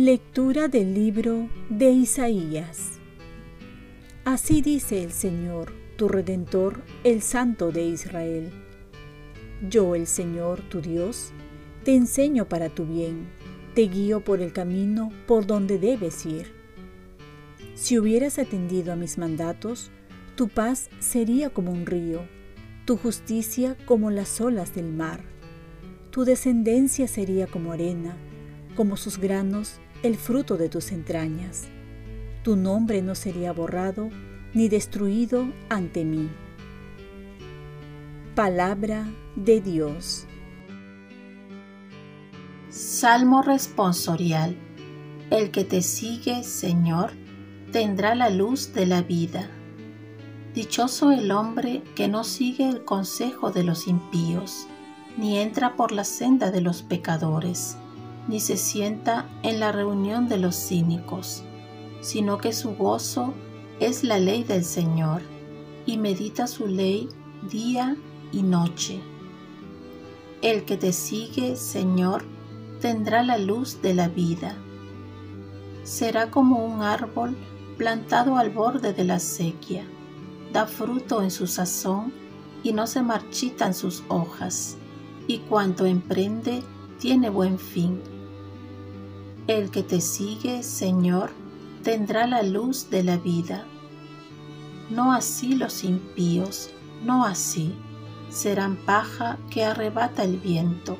Lectura del libro de Isaías. Así dice el Señor, tu Redentor, el Santo de Israel. Yo, el Señor, tu Dios, te enseño para tu bien, te guío por el camino por donde debes ir. Si hubieras atendido a mis mandatos, tu paz sería como un río, tu justicia como las olas del mar. Tu descendencia sería como arena, como sus granos el fruto de tus entrañas. Tu nombre no sería borrado ni destruido ante mí. Palabra de Dios. Salmo responsorial. El que te sigue, Señor, tendrá la luz de la vida. Dichoso el hombre que no sigue el consejo de los impíos, ni entra por la senda de los pecadores ni se sienta en la reunión de los cínicos, sino que su gozo es la ley del Señor, y medita su ley día y noche. El que te sigue, Señor, tendrá la luz de la vida. Será como un árbol plantado al borde de la sequía, da fruto en su sazón y no se marchitan sus hojas, y cuanto emprende tiene buen fin. El que te sigue, Señor, tendrá la luz de la vida. No así los impíos, no así, serán paja que arrebata el viento,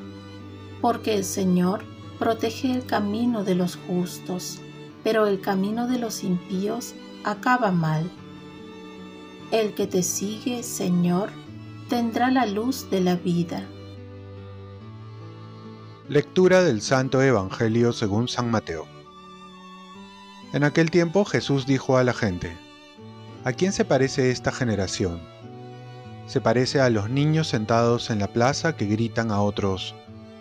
porque el Señor protege el camino de los justos, pero el camino de los impíos acaba mal. El que te sigue, Señor, tendrá la luz de la vida. Lectura del Santo Evangelio según San Mateo. En aquel tiempo Jesús dijo a la gente, ¿A quién se parece esta generación? Se parece a los niños sentados en la plaza que gritan a otros,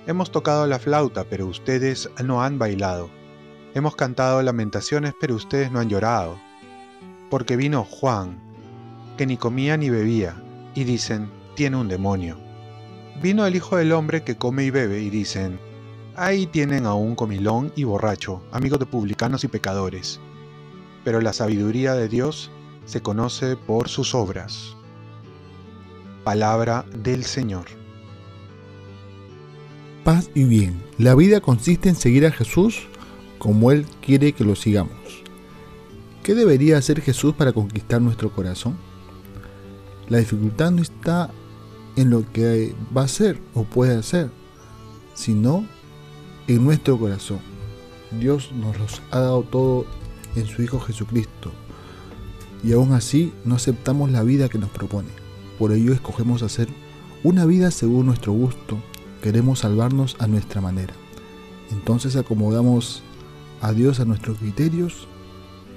Hemos tocado la flauta, pero ustedes no han bailado. Hemos cantado lamentaciones, pero ustedes no han llorado. Porque vino Juan, que ni comía ni bebía, y dicen, tiene un demonio. Vino el Hijo del Hombre que come y bebe y dicen, ahí tienen a un comilón y borracho, amigo de publicanos y pecadores. Pero la sabiduría de Dios se conoce por sus obras. Palabra del Señor. Paz y bien. La vida consiste en seguir a Jesús como Él quiere que lo sigamos. ¿Qué debería hacer Jesús para conquistar nuestro corazón? La dificultad no está en lo que va a ser o puede hacer, sino en nuestro corazón. Dios nos los ha dado todo en su Hijo Jesucristo y aún así no aceptamos la vida que nos propone. Por ello escogemos hacer una vida según nuestro gusto, queremos salvarnos a nuestra manera. Entonces acomodamos a Dios a nuestros criterios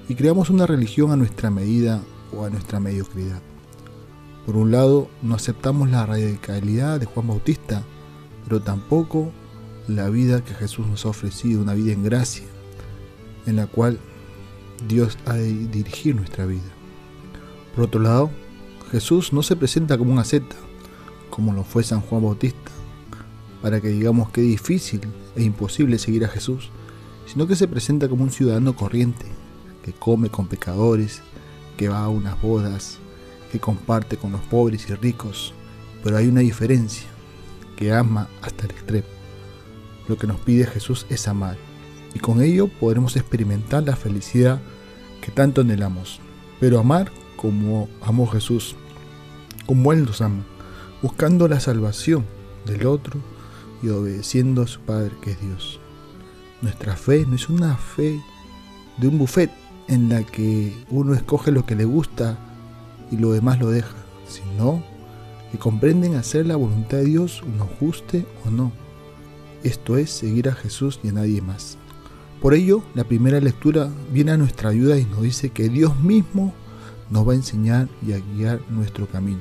y creamos una religión a nuestra medida o a nuestra mediocridad. Por un lado, no aceptamos la radicalidad de Juan Bautista, pero tampoco la vida que Jesús nos ha ofrecido, una vida en gracia, en la cual Dios ha de dirigir nuestra vida. Por otro lado, Jesús no se presenta como una seta, como lo fue San Juan Bautista, para que digamos que es difícil e imposible seguir a Jesús, sino que se presenta como un ciudadano corriente, que come con pecadores, que va a unas bodas, que comparte con los pobres y ricos, pero hay una diferencia, que ama hasta el extremo. Lo que nos pide Jesús es amar, y con ello podremos experimentar la felicidad que tanto anhelamos, pero amar como amó Jesús, como Él nos ama, buscando la salvación del otro y obedeciendo a su Padre que es Dios. Nuestra fe no es una fe de un buffet en la que uno escoge lo que le gusta y lo demás lo deja, sino que comprenden hacer la voluntad de Dios, nos guste o no. Esto es seguir a Jesús y a nadie más. Por ello, la primera lectura viene a nuestra ayuda y nos dice que Dios mismo nos va a enseñar y a guiar nuestro camino.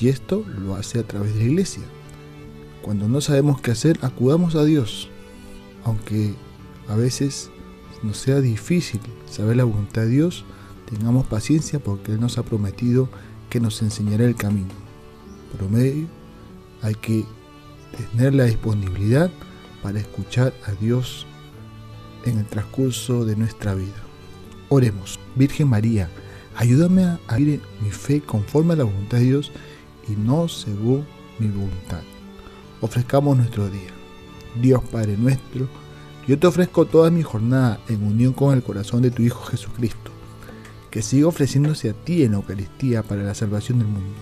Y esto lo hace a través de la iglesia. Cuando no sabemos qué hacer, acudamos a Dios, aunque a veces nos sea difícil saber la voluntad de Dios, tengamos paciencia porque Él nos ha prometido que nos enseñará el camino. Por medio hay que tener la disponibilidad para escuchar a Dios en el transcurso de nuestra vida. Oremos, Virgen María, ayúdame a vivir mi fe conforme a la voluntad de Dios y no según mi voluntad. Ofrezcamos nuestro día. Dios Padre nuestro, yo te ofrezco toda mi jornada en unión con el corazón de tu Hijo Jesucristo, que siga ofreciéndose a ti en la Eucaristía para la salvación del mundo.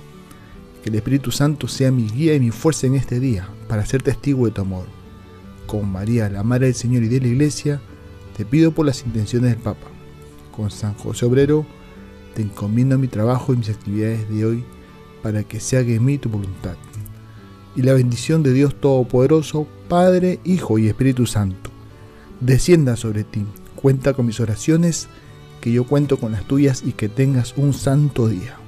Que el Espíritu Santo sea mi guía y mi fuerza en este día para ser testigo de tu amor. Con María, la Madre del Señor y de la Iglesia, te pido por las intenciones del Papa. Con San José Obrero, te encomiendo mi trabajo y mis actividades de hoy para que se haga en mí tu voluntad. Y la bendición de Dios Todopoderoso, Padre, Hijo y Espíritu Santo, descienda sobre ti. Cuenta con mis oraciones, que yo cuento con las tuyas y que tengas un santo día.